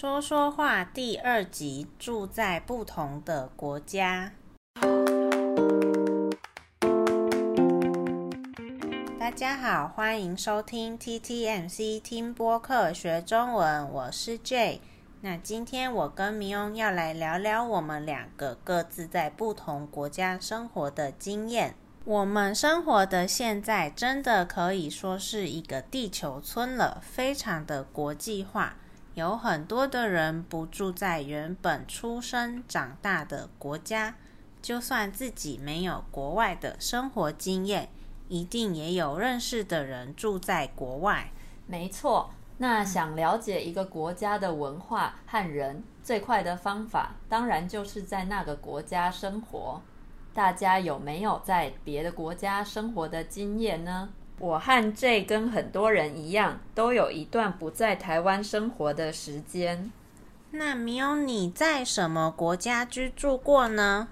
说说话第二集，住在不同的国家。大家好，欢迎收听 TTMC 听播客学中文，我是 Jay。那今天我跟明欧要来聊聊我们两个各自在不同国家生活的经验。我们生活的现在真的可以说是一个地球村了，非常的国际化。有很多的人不住在原本出生长大的国家，就算自己没有国外的生活经验，一定也有认识的人住在国外。没错。那想了解一个国家的文化和人，最快的方法，当然就是在那个国家生活。大家有没有在别的国家生活的经验呢？我和 J 跟很多人一样，都有一段不在台湾生活的时间。那没有你在什么国家居住过呢？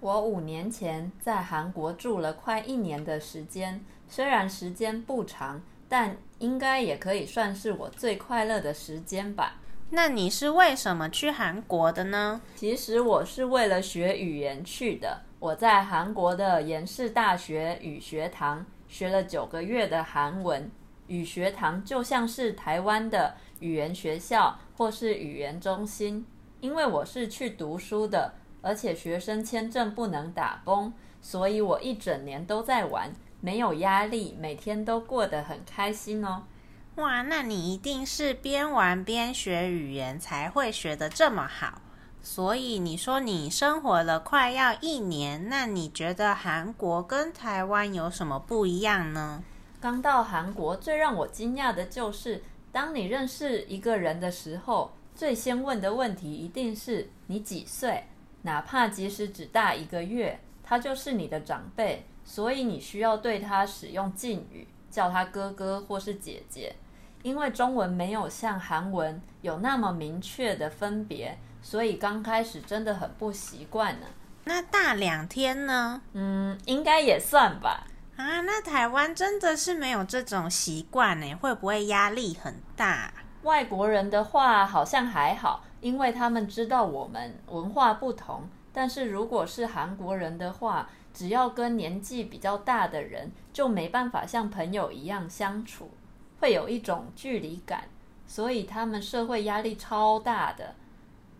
我五年前在韩国住了快一年的时间，虽然时间不长。但应该也可以算是我最快乐的时间吧。那你是为什么去韩国的呢？其实我是为了学语言去的。我在韩国的延世大学语学堂学了九个月的韩文。语学堂就像是台湾的语言学校或是语言中心。因为我是去读书的，而且学生签证不能打工，所以我一整年都在玩。没有压力，每天都过得很开心哦。哇，那你一定是边玩边学语言才会学得这么好。所以你说你生活了快要一年，那你觉得韩国跟台湾有什么不一样呢？刚到韩国，最让我惊讶的就是，当你认识一个人的时候，最先问的问题一定是你几岁，哪怕即使只大一个月，他就是你的长辈。所以你需要对他使用敬语，叫他哥哥或是姐姐，因为中文没有像韩文有那么明确的分别，所以刚开始真的很不习惯呢。那大两天呢？嗯，应该也算吧。啊，那台湾真的是没有这种习惯呢，会不会压力很大？外国人的话好像还好，因为他们知道我们文化不同。但是如果是韩国人的话，只要跟年纪比较大的人，就没办法像朋友一样相处，会有一种距离感，所以他们社会压力超大的。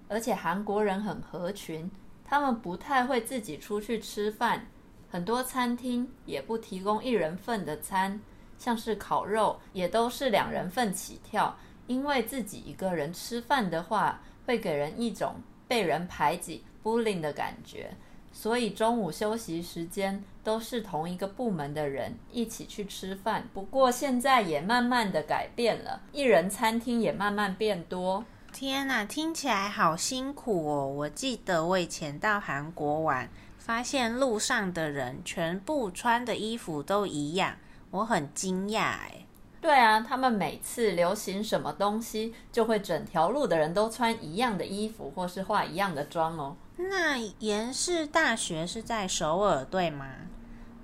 而且韩国人很合群，他们不太会自己出去吃饭，很多餐厅也不提供一人份的餐，像是烤肉也都是两人份起跳，因为自己一个人吃饭的话，会给人一种被人排挤、bullying 的感觉。所以中午休息时间都是同一个部门的人一起去吃饭。不过现在也慢慢的改变了，一人餐厅也慢慢变多。天呐，听起来好辛苦哦！我记得我以前到韩国玩，发现路上的人全部穿的衣服都一样，我很惊讶哎。对啊，他们每次流行什么东西，就会整条路的人都穿一样的衣服，或是化一样的妆哦。那延世大学是在首尔，对吗？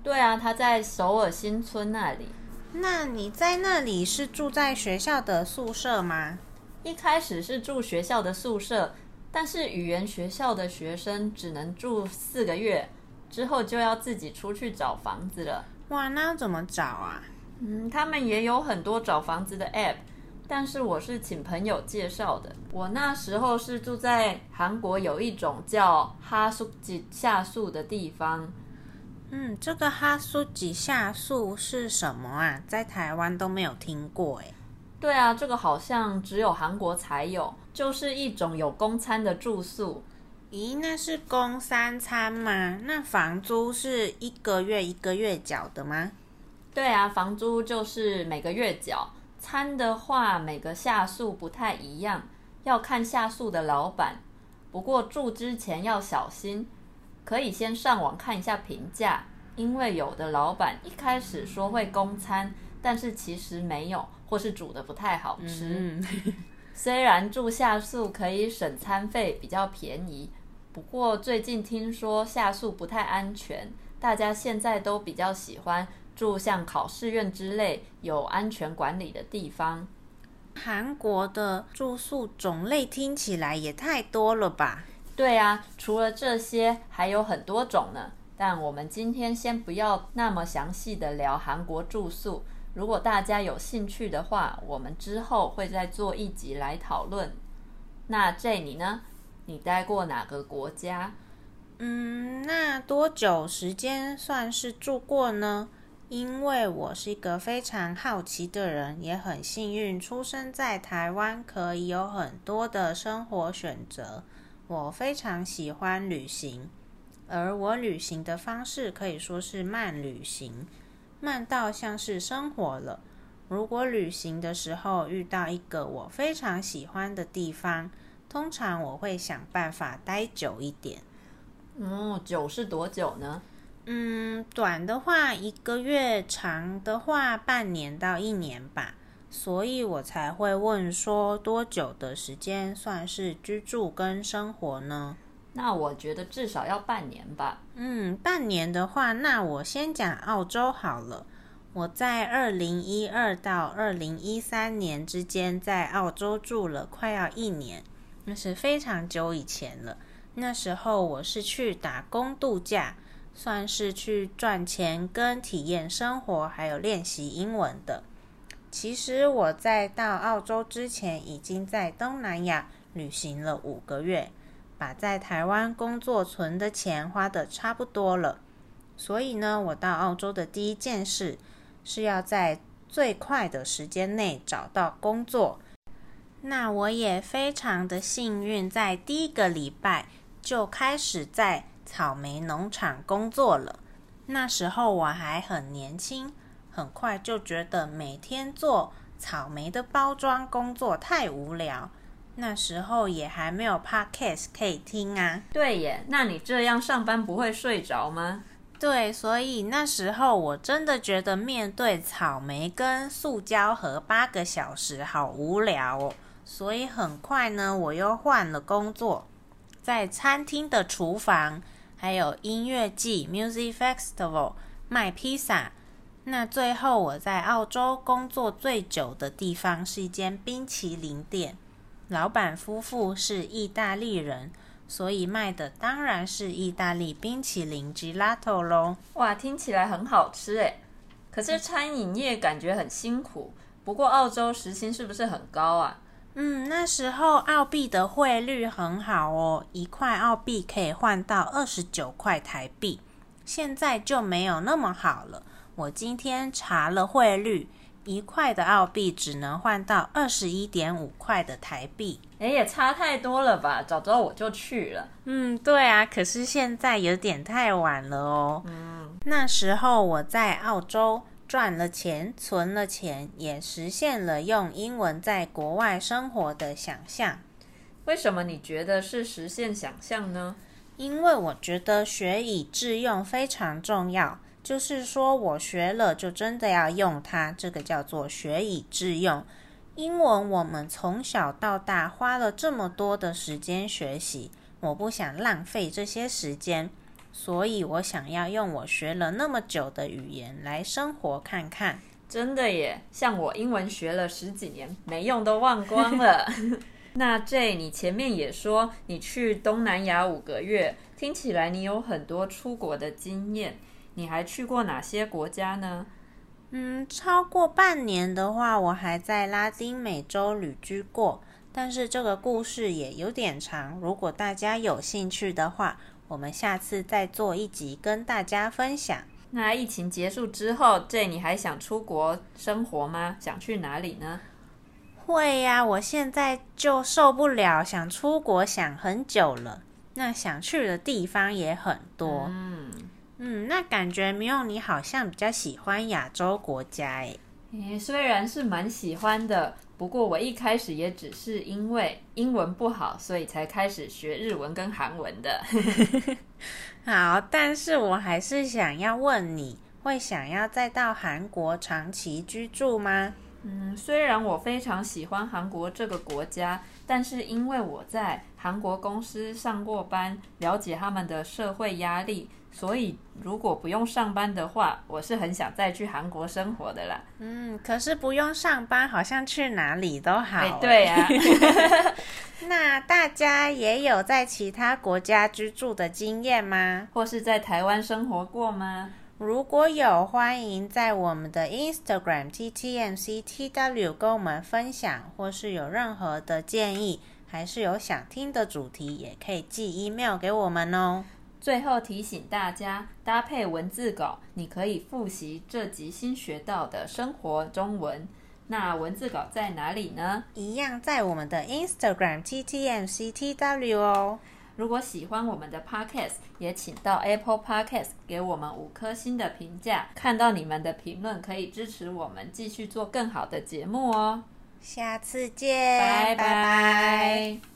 对啊，他在首尔新村那里。那你在那里是住在学校的宿舍吗？一开始是住学校的宿舍，但是语言学校的学生只能住四个月，之后就要自己出去找房子了。哇，那要怎么找啊？嗯，他们也有很多找房子的 app。但是我是请朋友介绍的。我那时候是住在韩国有一种叫哈苏吉下宿的地方。嗯，这个哈苏吉下宿是什么啊？在台湾都没有听过哎。对啊，这个好像只有韩国才有，就是一种有公餐的住宿。咦，那是供三餐吗？那房租是一个月一个月缴的吗？对啊，房租就是每个月缴。餐的话，每个下宿不太一样，要看下宿的老板。不过住之前要小心，可以先上网看一下评价，因为有的老板一开始说会供餐，但是其实没有，或是煮的不太好吃。嗯、虽然住下宿可以省餐费，比较便宜，不过最近听说下宿不太安全，大家现在都比较喜欢。住像考试院之类有安全管理的地方。韩国的住宿种类听起来也太多了吧？对啊，除了这些，还有很多种呢。但我们今天先不要那么详细的聊韩国住宿。如果大家有兴趣的话，我们之后会再做一集来讨论。那 J 你呢？你待过哪个国家？嗯，那多久时间算是住过呢？因为我是一个非常好奇的人，也很幸运出生在台湾，可以有很多的生活选择。我非常喜欢旅行，而我旅行的方式可以说是慢旅行，慢到像是生活了。如果旅行的时候遇到一个我非常喜欢的地方，通常我会想办法待久一点。嗯，久是多久呢？嗯，短的话一个月，长的话半年到一年吧，所以我才会问说多久的时间算是居住跟生活呢？那我觉得至少要半年吧。嗯，半年的话，那我先讲澳洲好了。我在二零一二到二零一三年之间在澳洲住了快要一年，那是非常久以前了。那时候我是去打工度假。算是去赚钱跟体验生活，还有练习英文的。其实我在到澳洲之前，已经在东南亚旅行了五个月，把在台湾工作存的钱花得差不多了。所以呢，我到澳洲的第一件事是要在最快的时间内找到工作。那我也非常的幸运，在第一个礼拜就开始在草莓农场工作了，那时候我还很年轻，很快就觉得每天做草莓的包装工作太无聊。那时候也还没有 podcast 可以听啊。对耶，那你这样上班不会睡着吗？对，所以那时候我真的觉得面对草莓跟塑胶盒八个小时好无聊哦。所以很快呢，我又换了工作，在餐厅的厨房。还有音乐季 （Music Festival） 卖披萨。那最后我在澳洲工作最久的地方是一间冰淇淋店，老板夫妇是意大利人，所以卖的当然是意大利冰淇淋 （Gelato） 咯。哇，听起来很好吃诶！可是餐饮业感觉很辛苦。不过澳洲时薪是不是很高啊？嗯，那时候澳币的汇率很好哦，一块澳币可以换到二十九块台币。现在就没有那么好了。我今天查了汇率，一块的澳币只能换到二十一点五块的台币。哎，也差太多了吧？早知道我就去了。嗯，对啊，可是现在有点太晚了哦。嗯，那时候我在澳洲。赚了钱，存了钱，也实现了用英文在国外生活的想象。为什么你觉得是实现想象呢？因为我觉得学以致用非常重要，就是说我学了就真的要用它，这个叫做学以致用。英文我们从小到大花了这么多的时间学习，我不想浪费这些时间。所以我想要用我学了那么久的语言来生活看看。真的耶，像我英文学了十几年，没用都忘光了。那 J，你前面也说你去东南亚五个月，听起来你有很多出国的经验。你还去过哪些国家呢？嗯，超过半年的话，我还在拉丁美洲旅居过。但是这个故事也有点长，如果大家有兴趣的话。我们下次再做一集跟大家分享。那疫情结束之后，J，你还想出国生活吗？想去哪里呢？会呀，我现在就受不了，想出国想很久了。那想去的地方也很多。嗯嗯，那感觉没有你好像比较喜欢亚洲国家诶。诶，虽然是蛮喜欢的。不过我一开始也只是因为英文不好，所以才开始学日文跟韩文的。好，但是我还是想要问你，会想要再到韩国长期居住吗？嗯，虽然我非常喜欢韩国这个国家，但是因为我在韩国公司上过班，了解他们的社会压力，所以如果不用上班的话，我是很想再去韩国生活的啦。嗯，可是不用上班，好像去哪里都好。哎，对啊。那大家也有在其他国家居住的经验吗？或是在台湾生活过吗？如果有，欢迎在我们的 Instagram TTMCTW 跟我们分享，或是有任何的建议，还是有想听的主题，也可以寄 email 给我们哦。最后提醒大家，搭配文字稿，你可以复习这集新学到的生活中文。那文字稿在哪里呢？一样在我们的 Instagram TTMCTW 哦。如果喜欢我们的 Podcast，也请到 Apple Podcast 给我们五颗星的评价。看到你们的评论，可以支持我们继续做更好的节目哦。下次见，拜拜。拜拜。